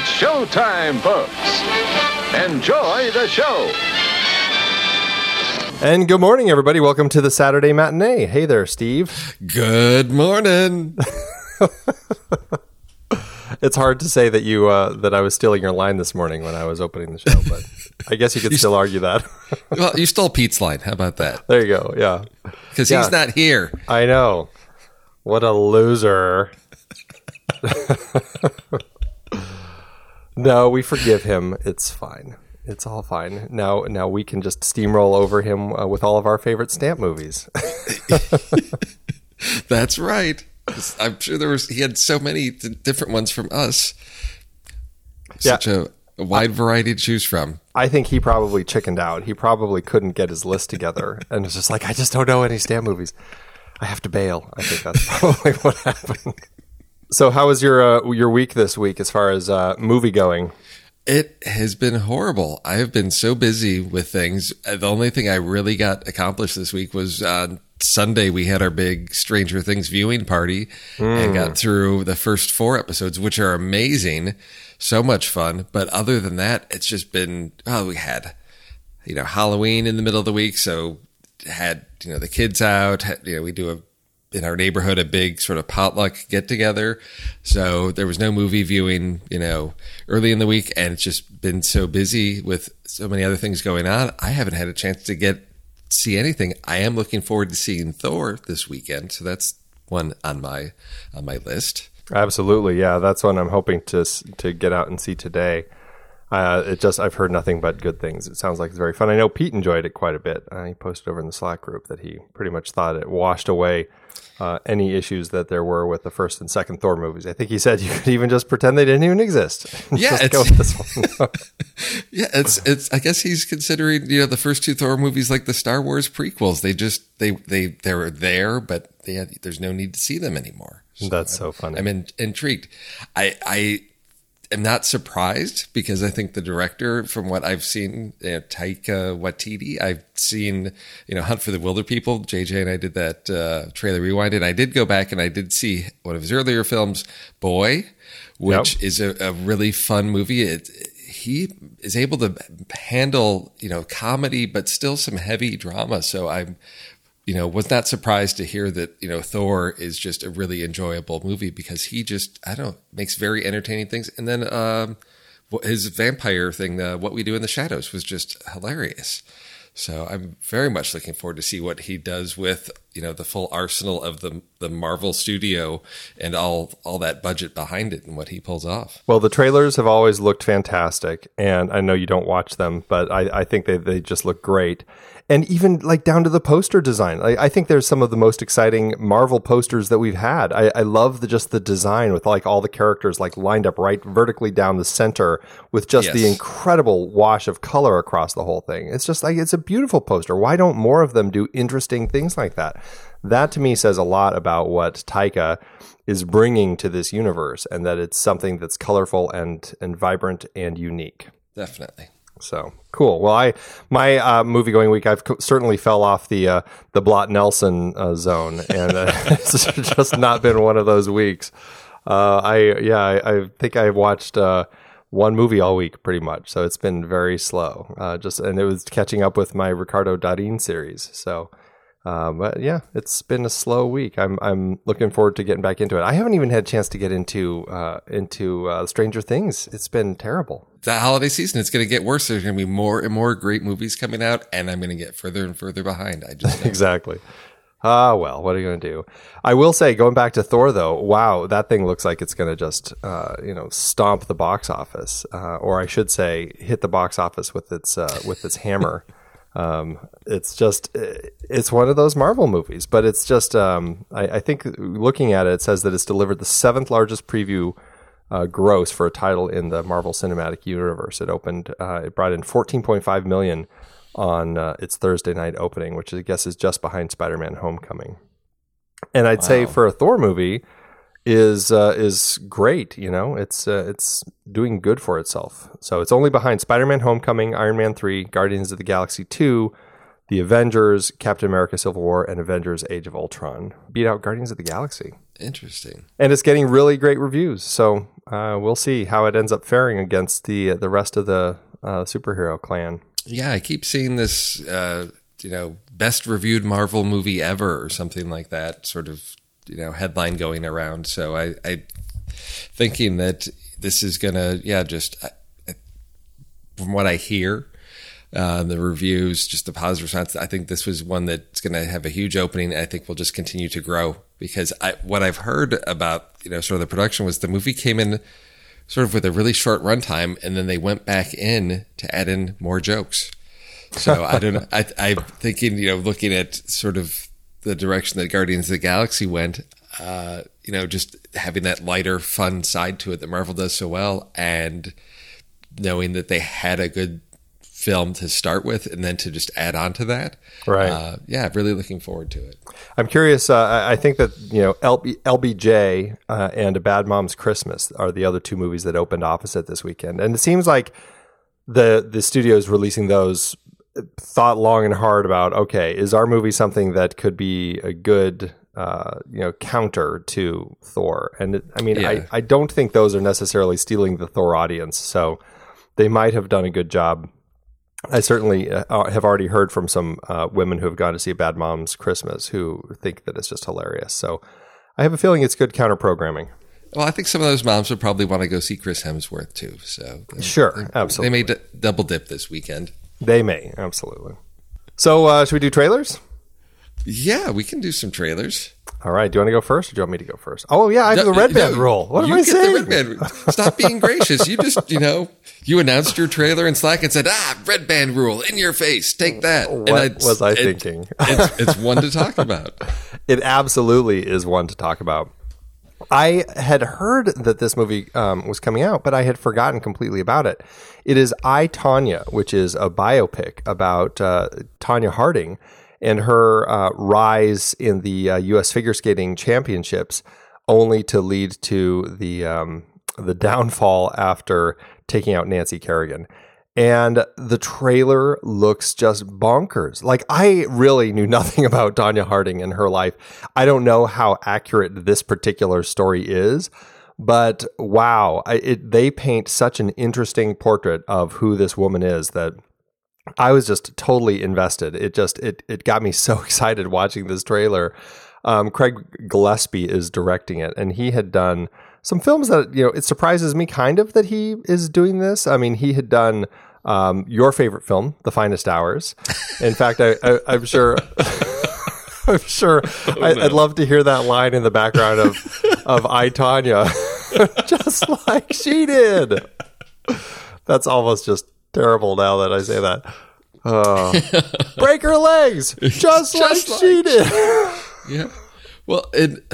It's showtime, folks. Enjoy the show. And good morning, everybody. Welcome to the Saturday matinee. Hey there, Steve. Good morning. it's hard to say that you uh, that I was stealing your line this morning when I was opening the show, but I guess you could still argue that. well, you stole Pete's line. How about that? There you go. Yeah, because Yeah. he's not here. I know. What a loser. No, we forgive him. It's fine. It's all fine. Now, now we can just steamroll over him uh, with all of our favorite stamp movies. That's right. I'm sure there was. He had so many different ones from us. Such a, a wide variety to choose from. I think he probably chickened out. He probably couldn't get his list together and was just like, I just don't know any stamp movies. I have to bail. I think that's probably what happened. So, how was your uh, your week this week as far as uh, movie going? It has been horrible. I have been so busy with things. Uh, The only thing I really got accomplished this week was on Sunday we had our big Stranger Things viewing party and got through the first four episodes, which are amazing. So much fun. But other than that, it's just been, oh, we had, you know, Halloween in the middle of the week. So had, you know, the kids out, had, you know, we do a in our neighborhood a big sort of potluck get together. So there was no movie viewing, you know, early in the week, and it's just been so busy with so many other things going on. I haven't had a chance to get see anything. I am looking forward to seeing Thor this weekend, so that's one on my on my list. Absolutely, yeah, that's one I'm hoping to to get out and see today. Uh, it just I've heard nothing but good things. It sounds like it's very fun. I know Pete enjoyed it quite a bit. Uh, he posted over in the Slack group that he pretty much thought it washed away uh, any issues that there were with the first and second Thor movies. I think he said you could even just pretend they didn't even exist. Yeah, it's, yeah, it's it's. I guess he's considering you know the first two Thor movies like the Star Wars prequels. They just they they they were there, but they had, there's no need to see them anymore. So That's so funny. I'm in, intrigued. I I am not surprised because I think the director, from what I've seen, you know, Taika Waititi, I've seen, you know, Hunt for the Wilderpeople. JJ and I did that uh, trailer rewind, and I did go back and I did see one of his earlier films, Boy, which yep. is a, a, really fun movie. It, he is able to handle, you know, comedy, but still some heavy drama. So I'm you know, was not surprised to hear that, you know, Thor is just a really enjoyable movie because he just, I don't know, makes very entertaining things. And then um, his vampire thing, uh, What We Do in the Shadows, was just hilarious. So I'm very much looking forward to see what he does with you know the full arsenal of the the Marvel studio and all all that budget behind it and what he pulls off. Well, the trailers have always looked fantastic, and I know you don't watch them, but I, I think they they just look great and even like down to the poster design. Like, I think there's some of the most exciting Marvel posters that we've had. I, I love the, just the design with like all the characters like lined up right vertically down the center with just yes. the incredible wash of color across the whole thing. It's just like it's a beautiful poster. Why don't more of them do interesting things like that? That to me says a lot about what Taika is bringing to this universe, and that it's something that's colorful and and vibrant and unique. Definitely. So cool. Well, I my uh, movie going week, I've certainly fell off the uh, the Blot Nelson uh, zone, and uh, it's just not been one of those weeks. Uh, I yeah, I, I, think I've watched uh, one movie all week pretty much, so it's been very slow. just and it was catching up with my Ricardo Darin series. So but yeah, it's been a slow week. I'm I'm looking forward to getting back into it. I haven't even had a chance to get into uh, into Stranger Things. It's been terrible. The holiday season, it's going to get worse. There's going to be more and more great movies coming out, and I'm going to get further and further behind. I just exactly. Ah, well, what are you going to do? I will say, going back to Thor, though, wow, that thing looks like it's going to just, uh, you know, stomp the box office, uh, or I should say, hit the box office with its uh, with its hammer. Um, it's just it's one of those Marvel movies, but it's just um, I, I, think looking at it, it says that it's delivered the seventh largest preview uh, gross for a title in the Marvel Cinematic Universe. It opened, uh, it brought in 14.5 million on uh, its Thursday night opening, which I guess is just behind Spider-Man: Homecoming. And I'd wow. say for a Thor movie, is uh, is great. You know, it's uh, it's doing good for itself. So it's only behind Spider-Man: Homecoming, Iron Man three, Guardians of the Galaxy two, The Avengers, Captain America: Civil War, and Avengers: Age of Ultron. Beat out Guardians of the Galaxy. Interesting. And it's getting really great reviews. So uh, we'll see how it ends up faring against the the rest of the uh, superhero clan. Yeah, I keep seeing this. Uh, you know, best reviewed Marvel movie ever, or something like that. Sort of you know headline going around. So I, I thinking that this is gonna yeah just from what I hear. Uh, the reviews, just the positive response. I think this was one that's going to have a huge opening. I think will just continue to grow because I, what I've heard about, you know, sort of the production was the movie came in sort of with a really short runtime, and then they went back in to add in more jokes. So I don't. I, I'm thinking, you know, looking at sort of the direction that Guardians of the Galaxy went, uh, you know, just having that lighter, fun side to it that Marvel does so well, and knowing that they had a good film to start with, and then to just add on to that, right? Uh, yeah, really looking forward to it. I'm curious. Uh, I think that you know LB, LBJ uh, and A Bad Mom's Christmas are the other two movies that opened opposite this weekend, and it seems like the the studio is releasing those thought long and hard about okay, is our movie something that could be a good uh, you know counter to Thor? And it, I mean, yeah. I I don't think those are necessarily stealing the Thor audience. So they might have done a good job I certainly uh, have already heard from some uh, women who have gone to see Bad Moms Christmas who think that it's just hilarious. So I have a feeling it's good counter programming. Well, I think some of those moms would probably want to go see Chris Hemsworth too. So they- Sure, they, absolutely. They may d- double dip this weekend. They may, absolutely. So uh, should we do trailers? Yeah, we can do some trailers. All right. Do you want to go first or do you want me to go first? Oh, yeah, I have the red No, band rule. What am I get saying? The red band. Stop being gracious. You just, you know, you announced your trailer in Slack and said, "Ah, red band rule in your face. Take that." And What was I thinking? it's, it's one to talk about. It absolutely is one to talk about. I had heard that this movie um, was coming out, but I had forgotten completely about it. It is I Tonya, which is a biopic about uh, Tonya Harding and her uh, rise in the uh, U.S. figure skating championships, only to lead to the um, the downfall after taking out Nancy Kerrigan. And the trailer looks just bonkers. Like, I really knew nothing about Tonya Harding and her life. I don't know how accurate this particular story is, but wow, it, they paint such an interesting portrait of who this woman is that I was just totally invested. It just it it got me so excited watching this trailer. Um, Craig Gillespie is directing it, and he had done some films that you know it surprises me kind of that he is doing this. I mean, he had done um, your favorite film, The Finest Hours. In fact, I, I, I'm sure. I'm sure. I, I'd love to hear that line in the background of of I Tonya, just like she did. That's almost just terrible now that I say that. Oh. break her legs, just, like, Just she did. Yeah. Well, it,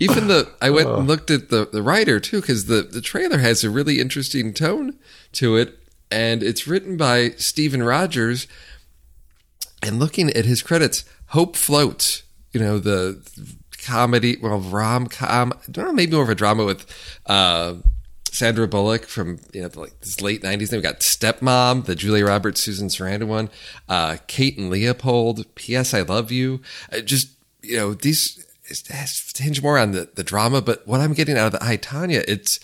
even the I went and looked at the the writer too because the the trailer has a really interesting tone to it, and it's written by Steven Rogers. And looking at his credits, Hope Floats. You know the comedy, well, rom com. I don't know, maybe more of a drama with. Uh, Sandra Bullock from you know like this late nineties. Then we got Stepmom, the Julia Roberts, Susan Sarandon one. Uh, Kate and Leopold. P.S. I love you. Uh, just you know these hinge more on the the drama, but what I'm getting out of the I Tonya, it's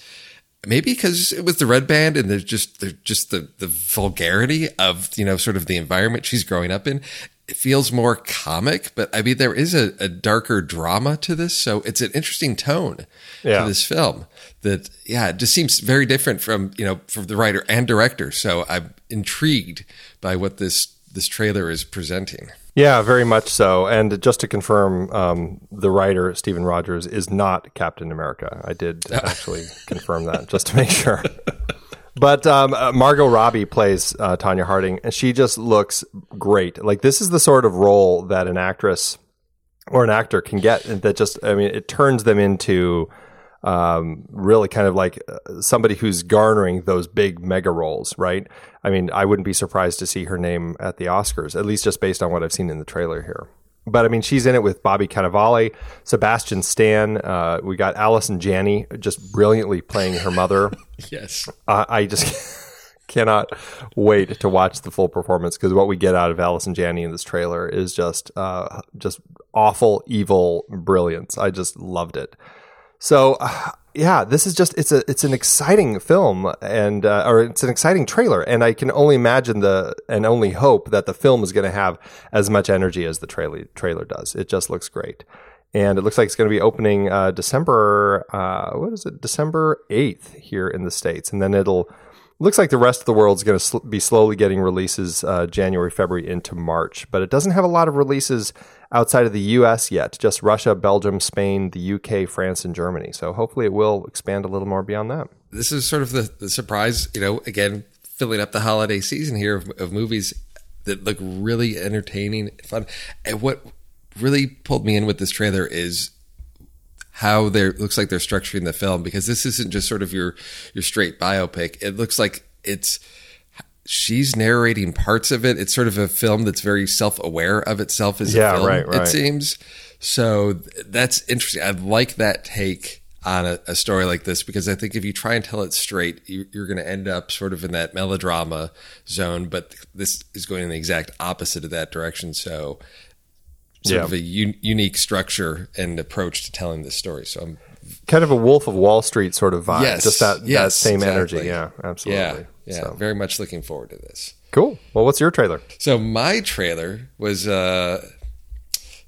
maybe because it was the red band and there's just there's just the the vulgarity of you know sort of the environment she's growing up in. It feels more comic, but I mean there is a, a darker drama to this, so it's an interesting tone Yeah. to this film. That yeah, it just seems very different from you know from the writer and director. So I'm intrigued by what this this trailer is presenting. Yeah, very much so. And just to confirm, um, the writer Steven Rogers is not Captain America. I did actually confirm that just to make sure. But um, uh, Margot Robbie plays uh, Tonya Harding, and she just looks great. Like this is the sort of role that an actress or an actor can get that just I mean it turns them into um, really kind of like uh, somebody who's garnering those big mega roles, right? I mean, I wouldn't be surprised to see her name at the Oscars, at least just based on what I've seen in the trailer here. But I mean, she's in it with Bobby Cannavale, Sebastian Stan. Uh, we got Allison Janney just brilliantly playing her mother. Yes. uh, I just cannot wait to watch the full performance because what we get out of Allison Janney in this trailer is just uh, just awful, evil brilliance. I just loved it. So uh, yeah, this is just it's a it's an exciting film and uh, or it's an exciting trailer, and I can only imagine the and only hope that the film is going to have as much energy as the trailer trailer does. It just looks great. And it looks like it's going to be opening uh, December. Uh, what is it? December eighth here in the states, and then it'll looks like the rest of the world's going to sl- be slowly getting releases uh, January, February into March, but it doesn't have a lot of releases outside of the U.S. yet. Just Russia, Belgium, Spain, the U.K., France, and Germany. So hopefully, it will expand a little more beyond that. this is sort of the, the surprise, you know, again, filling up the holiday season here of, of movies that look really entertaining and fun. And what really pulled me in with this trailer is how they're looks like they're structuring the film because this isn't just sort of your your straight biopic. It looks like it's she's narrating parts of it. It's sort of a film that's very self aware of itself as Yeah, a film. right, right. It seems so. That's interesting. I like that take on a, a story like this because I think if you try and tell it straight, you, you're going to end up sort of in that melodrama zone. But this is going in the exact opposite of that direction. So, sort Yeah. of a un- unique structure and approach to telling this story. So, I'm Kind of a Wolf of Wall Street sort of vibe. Yes, Just that, that yes, same exactly. energy. Yeah, absolutely. yeah, yeah, So. very much looking forward to this. Cool. Well, what's your trailer? So my trailer was uh,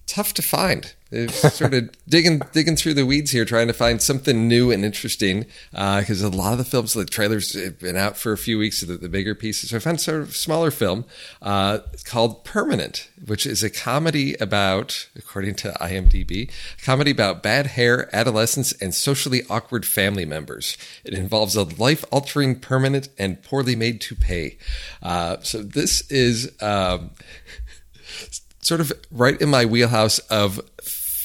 tough to find. It's sort of digging digging through the weeds here, trying to find something new and interesting. Because a lot of the films, the trailers, have been out for a few weeks, so the, the bigger pieces. So I found sort of smaller film uh, called Permanent, which is a comedy about, according to IMDb, a comedy about bad hair, adolescence, and socially awkward family members. It involves a life altering, permanent, and poorly made toupee. Uh, so this is. Um, sort of right in my wheelhouse of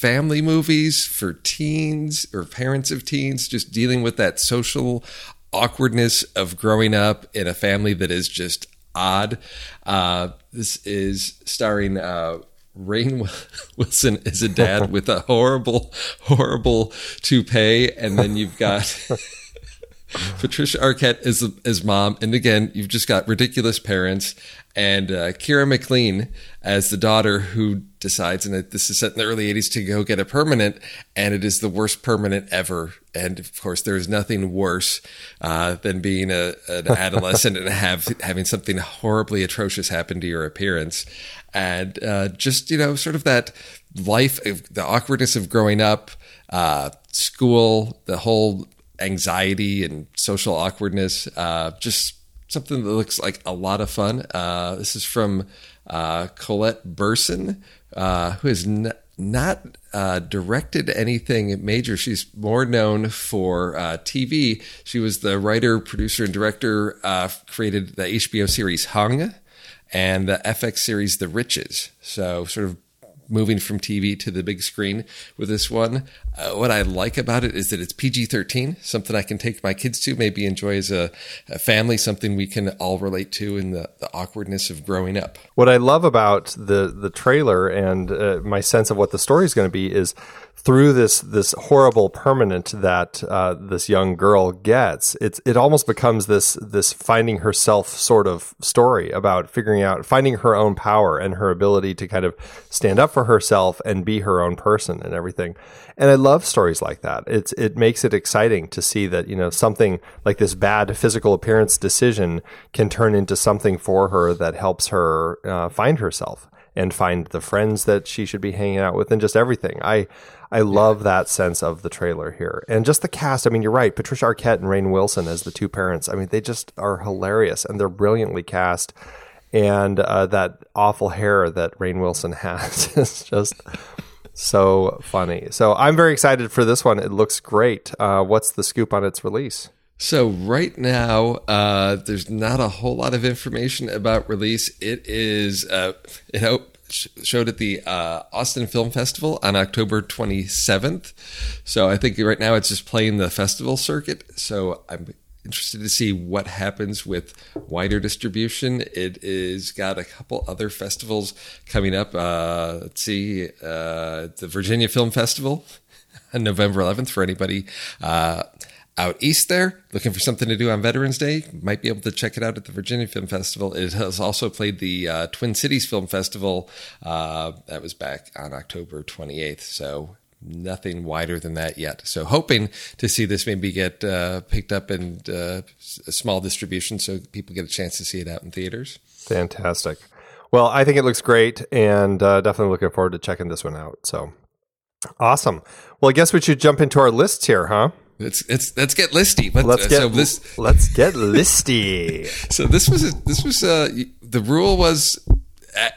family movies for teens or parents of teens, just dealing with that social awkwardness of growing up in a family that is just odd. Uh, this is starring uh, Rainn Wilson as a dad with a horrible, horrible toupee, and then you've got. Patricia Arquette as as mom, and again, you've just got ridiculous parents, and uh, Kira McLean as the daughter who decides, and this is set in the early '80s, to go get a permanent, and it is the worst permanent ever. And of course, there is nothing worse uh, than being a, an adolescent and have having something horribly atrocious happen to your appearance, and uh, just you know, sort of that life, the awkwardness of growing up, uh, school, the whole anxiety and social awkwardness. Uh, just something that looks like a lot of fun. Uh, this is from uh, Colette Burson, uh, who has n- not uh, directed anything major. She's more known for uh, TV. She was the writer, producer, and director. created the HBO series Hung and the FX series The Riches. So sort of moving from TV to the big screen with this one. Uh, what I like about it is that it's PG 13, something I can take my kids to, maybe enjoy as a, a family, something we can all relate to in the, the, awkwardness of growing up. What I love about the, the trailer and uh, my sense of what the story is going to be is through this this horrible permanent that uh, this young girl gets, it's it almost becomes this this finding herself sort of story about figuring out finding her own power and her ability to kind of stand up for herself and be her own person and everything. And I love stories like that. It's it makes it exciting to see that you know something like this bad physical appearance decision can turn into something for her that helps her uh, find herself and find the friends that she should be hanging out with and just everything. I I love that sense of the trailer here. And just the cast, I mean, you're right. Patricia Arquette and Rainn Wilson as the two parents. I mean, they just are hilarious and they're brilliantly cast. And uh, that awful hair that Rainn Wilson has is just so funny. So I'm very excited for this one. It looks great. Uh, what's the scoop on its release? So right now, uh, there's not a whole lot of information about release. It is, uh, it showed at the uh, Austin Film Festival on October 27th. So I think right now it's just playing the festival circuit. So I'm interested to see what happens with wider distribution. It is got a couple other festivals coming up. Uh, let's see, uh, the Virginia Film Festival on November 11th for anybody uh, out east there, looking for something to do on Veterans Day, might be able to check it out at the Virginia Film Festival. It has also played the uh, Twin Cities Film Festival. Uh, that was back on October 28th. So nothing wider than that yet. So hoping to see this maybe get uh, picked up in uh, a small distribution so people get a chance to see it out in theaters. Fantastic. Well, I think it looks great and uh, definitely looking forward to checking this one out. So awesome. Well, I guess we should jump into our lists here, huh? Let's let's let's get listy. Let's, let's get so this, let's get listy. so this was this was uh, the rule was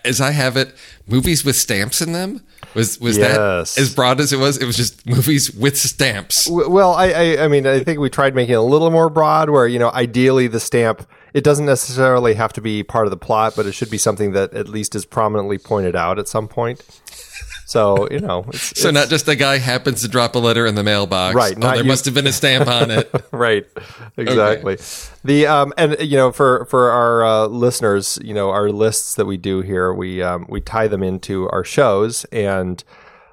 as I have it, movies with stamps in them. Was was yes. that as broad as it was? It was just movies with stamps. Well, I, I I mean I think we tried making it a little more broad, where you know ideally the stamp it doesn't necessarily have to be part of the plot, but it should be something that at least is prominently pointed out at some point. So you know, it's, so it's, not just a guy happens to drop a letter in the mailbox, right? Oh, there you. must have been a stamp on it, right? Exactly. Okay. The um and you know for for our uh, listeners, you know our lists that we do here, we um, we tie them into our shows and.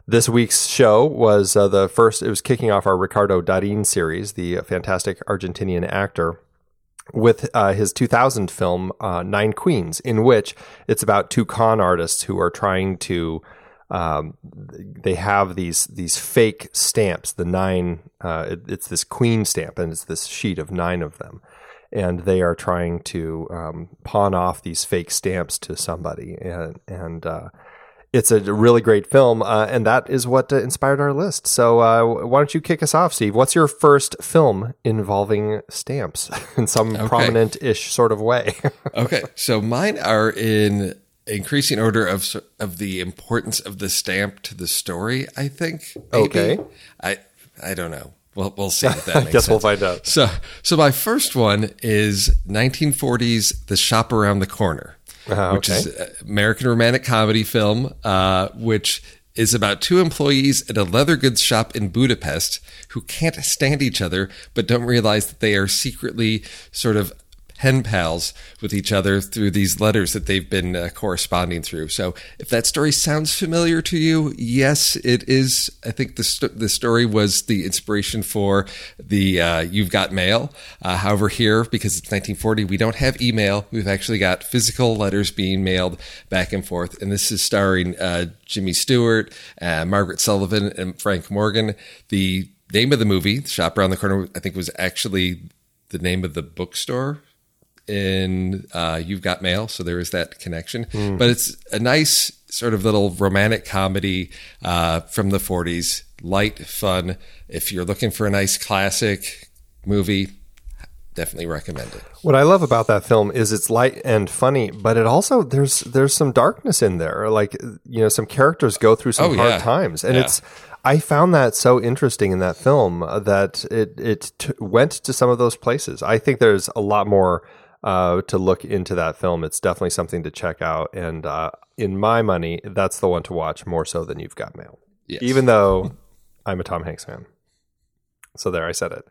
This week's show was uh, the first. It was kicking off our Ricardo Darin series, the fantastic Argentinian actor with uh, his 2000 film uh, Nine Queens, in which it's about two con artists who are trying to um, they have these these fake stamps. The nine, uh, it, it's this queen stamp, and it's this sheet of nine of them. and they are trying to um, pawn off these fake stamps to somebody, and and uh, it's a really great film, uh, and that is what uh, inspired our list. So uh, why don't you kick us off, Steve? What's your first film involving stamps in some prominent-ish sort of way? okay, so mine are in increasing order of of the importance of the stamp to the story. I think. Maybe. Okay. I I don't know. Well, we'll see if that makes Guess sense. we'll find out. So, so my first one is 1940s The Shop Around the Corner, Uh, which is okay. an American romantic comedy film, uh, which is about two employees at a leather goods shop in Budapest who can't stand each other, but don't realize that they are secretly sort of pen pals with each other through these letters that they've been uh, corresponding through. So, if that story sounds familiar to you, yes, it is. I think the st- the story was the inspiration for the uh, "You've Got Mail." Uh, however, here because it's 1940, we don't have email. We've actually got physical letters being mailed back and forth, and this is starring uh, Jimmy Stewart, uh, Margaret Sullavan, and Frank Morgan. The name of the movie, "Shop Around the Corner," I think was actually the name of the bookstore in uh, You've Got Mail, so there is that connection. But it's a nice sort of little romantic comedy uh, from the 40s, light, fun. If you're looking for a nice classic movie, definitely recommend it. What I love about that film is it's light and funny, but it also there's there's some darkness in there. Like you know, some characters go through some Oh, hard yeah. times, and Yeah. it's. I found that so interesting in that film that it it t- went to some of those places. I think there's a lot more uh, to look into that film. It's definitely something to check out, and uh, in my money, that's the one to watch more so than You've Got Mail. Yes. Even though I'm a Tom Hanks fan, so there I said it.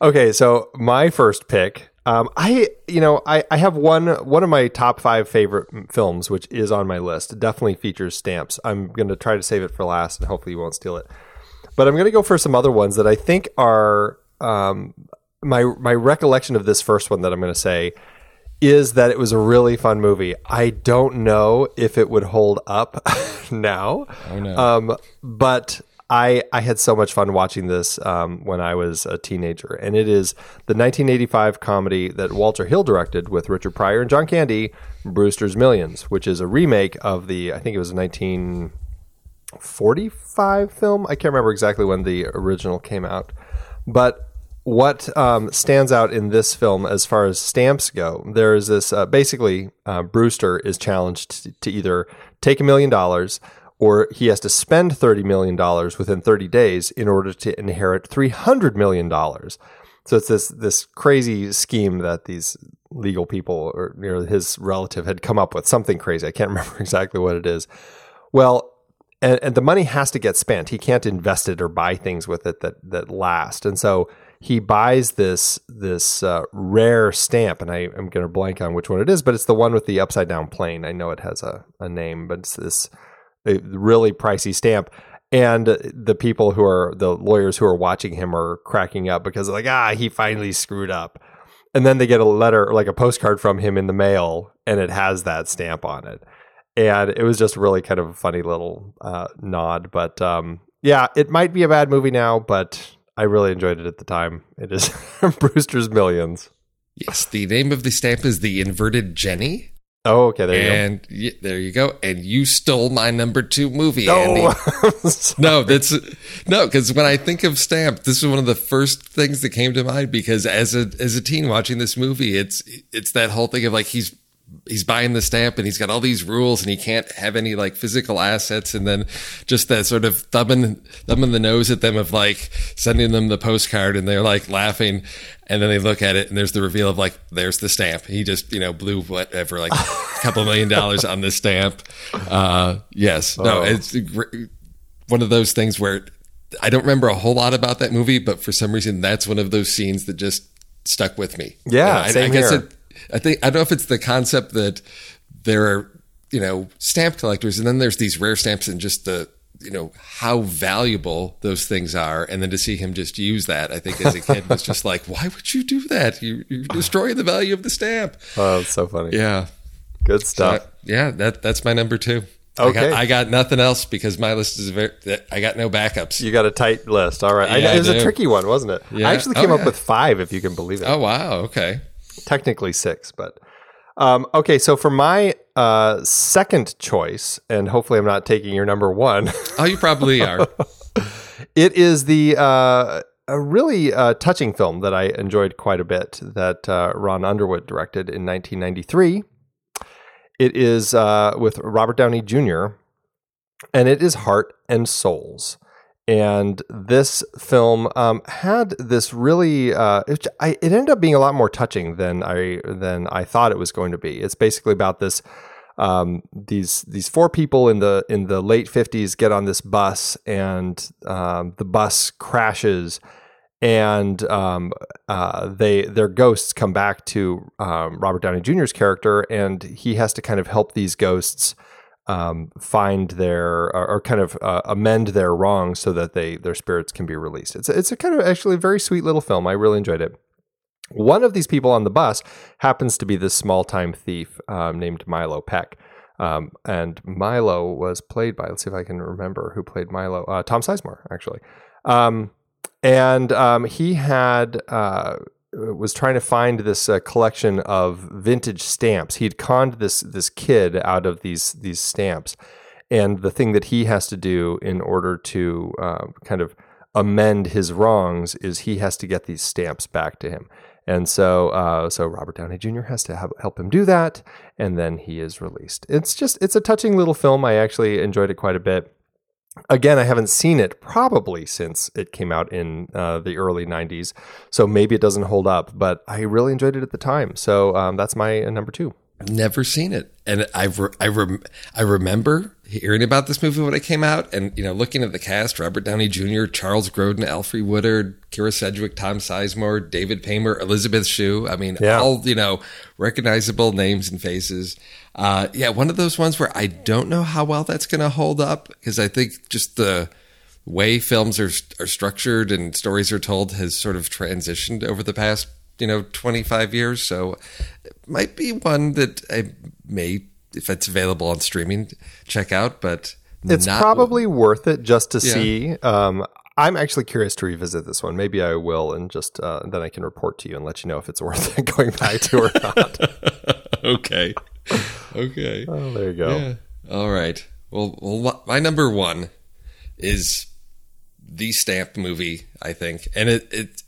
Okay, so my first pick, um, I you know I, I have one one of my top five favorite films, which is on my list. It definitely features stamps. I'm going to try to save it for last, and hopefully you won't steal it. But I'm going to go for some other ones that I think are um, my my recollection of this first one that I'm going to say is that it was a really fun movie. I don't know if it would hold up now. Oh, no. Um, but I I had so much fun watching this um, when I was a teenager, and it is the 1985 comedy that Walter Hill directed with Richard Pryor and John Candy, Brewster's Millions, which is a remake of the I think it was 1945 film. I can't remember exactly when the original came out, but what um, stands out in this film as far as stamps go, there is this uh, basically uh, Brewster is challenged to, either take a million dollars or he has to spend $30 million within 30 days in order to inherit $300 million. So it's this this crazy scheme that these legal people or you know, his relative had come up with, something crazy. I can't remember exactly what it is. Well, and, and the money has to get spent. He can't invest it or buy things with it that that last. And so he buys this this uh, rare stamp, and I am going to blank on which one it is, but it's the one with the upside down plane. I know it has a, a name, but it's this really pricey stamp. And the people who are the lawyers who are watching him are cracking up because like ah he finally screwed up. And then they get a letter like a postcard from him in the mail, and it has that stamp on it and it was just really kind of a funny little uh, nod. But um, yeah, it might be a bad movie now, but I really enjoyed it at the time. It is Brewster's Millions. Yes, the name of the stamp is the inverted Jenny. Oh, okay, there you and y- there you go. And you stole my number two movie, go. Andy. Oh, No, that's no, because when I think of Stamp, this is one of the first things that came to mind. Because as a as a teen watching this movie, it's it's that whole thing of like he's he's buying the stamp and he's got all these rules and he can't have any like physical assets, and then just that sort of thumbing thumbing the nose at them of like sending them the postcard and they're like laughing, and then they look at it and there's the reveal of like there's the stamp. He just you know blew whatever like a couple million dollars on this stamp. Uh, yes, no, Oh. it's one of those things where I don't remember a whole lot about that movie, but for some reason that's one of those scenes that just stuck with me. Yeah, I, same I guess here. it, I think I don't know if it's the concept that there are you know stamp collectors, and then there's these rare stamps, and just the you know how valuable those things are, and then to see him just use that, I think as a kid was just like, why would you do that? You, you're destroying the value of the stamp. oh, it's so funny. Yeah, Good stuff. Uh, yeah, that that's my number two. I Okay. got, I got nothing else because my list is very. I got no backups. You got a tight list. All right. Yeah, know, it was I a tricky one, wasn't it? Yeah. I actually Oh, came up yeah. with five, if you can believe it. Oh wow. Okay. Technically six, but. Um, okay, so for my uh, second choice, and hopefully I'm not taking your number one, Oh, you probably are. it is the uh, a really uh, touching film that I enjoyed quite a bit that uh, Ron Underwood directed in 1993. It is uh, with Robert Downey Jr. and it is Heart and Souls. And this film um, had this really uh, it, I, it ended up being a lot more touching than I than I thought it was going to be. It's basically about this um, these these four people in the in the late fifties get on this bus and um, the bus crashes and um, uh, they their ghosts come back to um, Robert Downey Jr.'s character and he has to kind of help these ghosts um, find their or, or kind of uh, amend their wrongs so that they their spirits can be released. It's it's a kind of actually a very sweet little film. I really enjoyed it. One of these people on the bus happens to be this small time thief um, named Milo Peck. Um, and Milo was played by, let's see if I can remember who played Milo, uh, Tom Sizemore, actually. Um, and um, he had, uh, was trying to find this uh, collection of vintage stamps. He'd conned this this kid out of these these stamps, and the thing that he has to do in order to uh, kind of amend his wrongs is he has to get these stamps back to him. And so, uh, so Robert Downey Jr. has to have, help him do that, and then he is released. It's just, it's a touching little film. I actually enjoyed it quite a bit. Again, I haven't seen it probably since it came out in uh, the early '90s, so maybe it doesn't hold up. But I really enjoyed it at the time, so um, that's my uh, number two. I've never seen it, and I re- I rem- I remember hearing about this movie when it came out, and you know, looking at the cast: Robert Downey Jr., Charles Grodin, Alfre Woodard, Kyra Sedgwick, Tom Sizemore, David Paymer, Elizabeth Shue. I mean, Yeah. all you know, recognizable names and faces. Uh, yeah, one of those ones where I don't know how well that's going to hold up because I think just the way films are are structured and stories are told has sort of transitioned over the past you know 25 years so it might be one that i may if it's available on streaming check out but It's probably worth it just to Yeah. see. Um, I'm actually curious to revisit this one. Maybe I will, and just uh, then I can report to you and let you know if it's worth it going back to or not. okay okay. Oh, there you go. yeah. All right. Well, well my number one is the stamp movie i think. And it it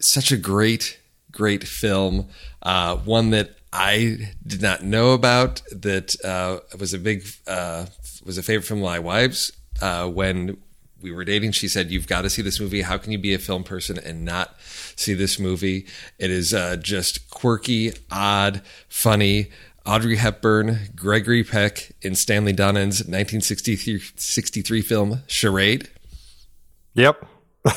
such a great great film. Uh one that i did not know about that uh was a big uh was a favorite from my wives uh when we were dating she said you've got to see this movie how can you be a film person and not see this movie it is uh just quirky odd funny Audrey Hepburn, Gregory Peck in Stanley Donen's 1963 film Charade. Yep.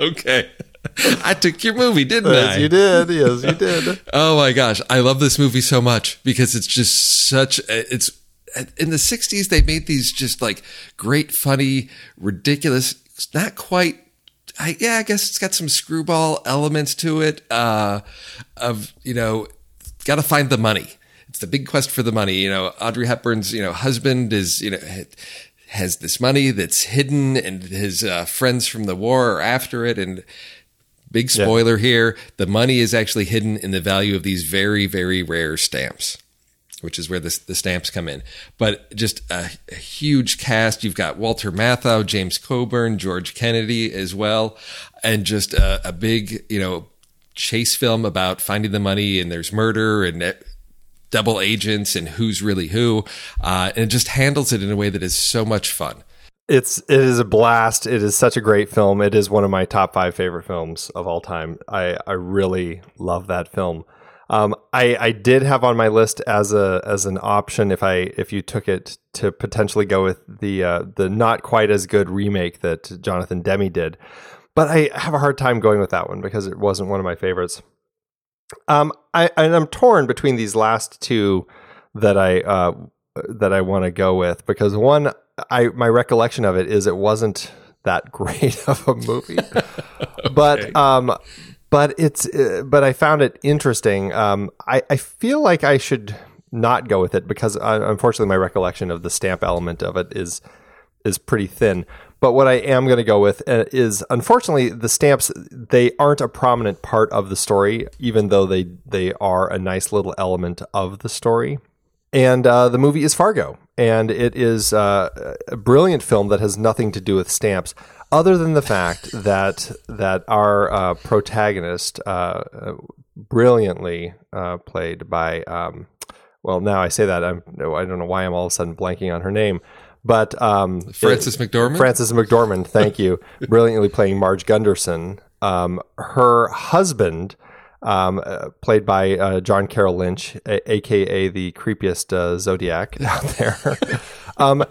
okay. I took your movie, didn't Yes, I? you did. Yes, you did. Oh my gosh, I love this movie so much because it's just such it's in the 60s they made these just like great funny ridiculous not quite I, yeah, I guess it's got some screwball elements to it uh of you know got to find the money. It's the big quest for the money, you know, Audrey Hepburn's, you know, husband is, you know, has this money that's hidden and his uh, friends from the war are after it. And Big spoiler here: the money is actually hidden in the value of these very, very rare stamps, which is where the, the stamps come in. But just a, a huge cast. You've got Walter Matthau, James Coburn, George Kennedy as well, and just a, a big, you know, chase film about finding the money. And there's murder and uh, double agents and who's really who, uh, and it just handles it in a way that is so much fun. It's it is a blast. It is such a great film. It is one of my top five favorite films of all time. I I really love that film. Um, I I did have on my list as a as an option if I if you took it to potentially go with the uh, the not quite as good remake that Jonathan Demme did, but I have a hard time going with that one because it wasn't one of my favorites. Um, I and I'm torn between these last two that I uh, that I want to go with because one I my recollection of it is it wasn't that great of a movie, but um, but it's uh, but I found it interesting. Um, I I feel like I should not go with it because uh, unfortunately my recollection of the stamp element of it is is pretty thin. But what I am going to go with uh, is unfortunately the stamps they aren't a prominent part of the story, even though they they are a nice little element of the story. And uh, the movie is Fargo, and it is uh, a brilliant film that has nothing to do with stamps, other than the fact that that our uh, protagonist, uh, brilliantly uh, played by, um, well, now I say that I'm I don't know why I'm all of a sudden blanking on her name, but um, Frances McDormand? Frances McDormand, thank you, brilliantly playing Marge Gunderson. Um, her husband um, uh, played by uh, John Carroll Lynch, a- aka the creepiest uh, Zodiac out there. um,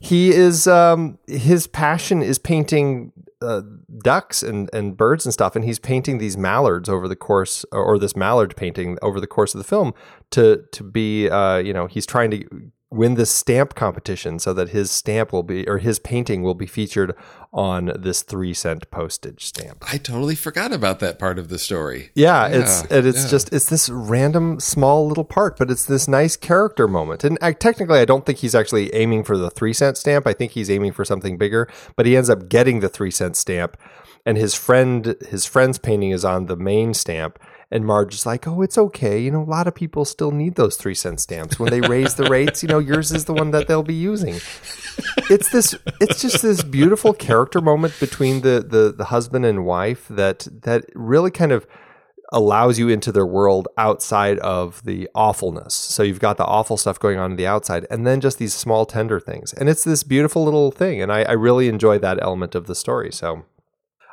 he is um, his passion is painting uh, ducks and, and birds and stuff, and he's painting these mallards over the course, or this mallard painting over the course of the film to to be, uh, you know, he's trying to win this stamp competition so that his stamp will be or his painting will be featured on this three cent postage stamp. I totally forgot about that part of the story. Yeah, it's and it's yeah. just it's this random small little part, but it's this nice character moment. And I, technically, I don't think he's actually aiming for the three cent stamp. I think he's aiming for something bigger. But he ends up getting the three cent stamp, and his friend his friend's painting is on the main stamp. And Marge is like, "Oh, it's okay. You know, a lot of people still need those three cent stamps. When they raise the rates, you know, yours is the one that they'll be using." it's this it's just this beautiful character moment between the the, the husband and wife that that really kind of allows you into their world outside of the awfulness. So you've got the awful stuff going on in the outside, and then just these small tender things. And it's this beautiful little thing. And I, I really enjoy that element of the story. So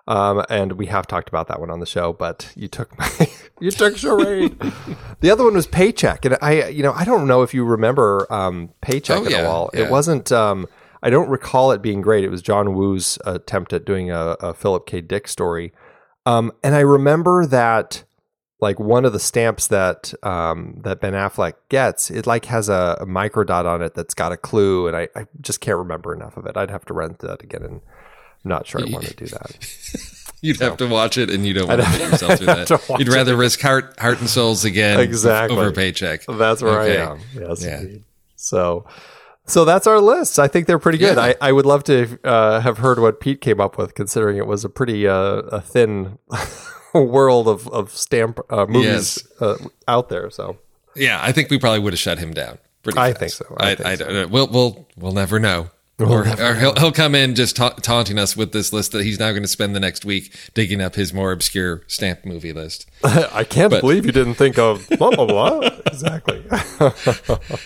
um, and we have talked about that one on the show, but you took my you took charade. the other one was paycheck, and I you know I don't know if you remember um, paycheck Oh, at yeah, all. yeah. It wasn't. Um, I don't recall it being great. It was John Woo's attempt at doing a, a Philip K. Dick story, um, and I remember that like one of the stamps that um, that Ben Affleck gets, it like has a, a micro dot on it that's got a clue, and I, I just can't remember enough of it. I'd have to rent that again, and I'm not sure I want to do that. You'd have to watch it, and you don't want to put yourself through that. You'd rather risk heart, heart and souls again, Exactly. over paycheck. That's where Okay. I am. Yes, Yeah. indeed. So, so that's our list. I think they're pretty good. Yeah. I, I would love to uh, have heard what Pete came up with, considering it was a pretty uh, a thin world of of stamp uh, movies uh, out there. So, Yeah, I think we probably would have shut him down. I think so. I I, think I so. don't know. We'll we'll we'll never know. Or or he'll he'll come in just ta- taunting us with this list that he's now going to spend the next week digging up his more obscure stamp movie list. I can't But- believe you didn't think of blah blah blah. exactly.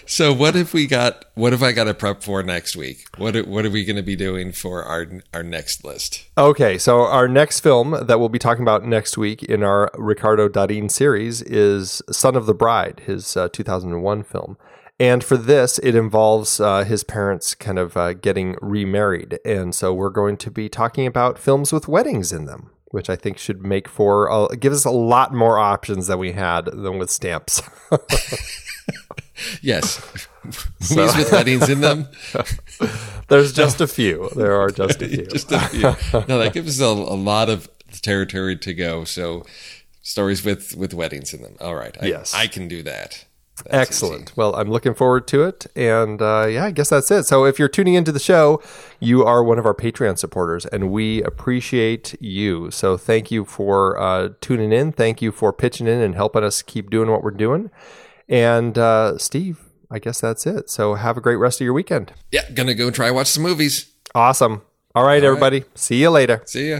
So what have we got? What have I got to prep for next week? What are, what are we going to be doing for our our next list? Okay, so our next film that we'll be talking about next week in our Ricardo Darin series is Son of the Bride, his uh, 2001 film. And for this, it involves uh, his parents kind of uh, getting remarried. And so we're going to be talking about films with weddings in them, which I think should make for, uh, give us a lot more options than we had than with stamps. Yes, movies with weddings in them. There's just a few. There are just a few. Just a few. No, that gives us a, a lot of territory to go. So stories with with weddings in them. All right. I, Yes. I can do that. That's Excellent. Well, I'm looking forward to it. And uh, yeah, I guess that's it. So if you're tuning into the show, you are one of our Patreon supporters, and we appreciate you. So thank you for uh, tuning in. Thank you for pitching in and helping us keep doing what we're doing. And uh, Steve, I guess that's it. So have a great rest of your weekend. Yeah, gonna go try and watch some movies. Awesome. All right, everybody. See you later. See ya.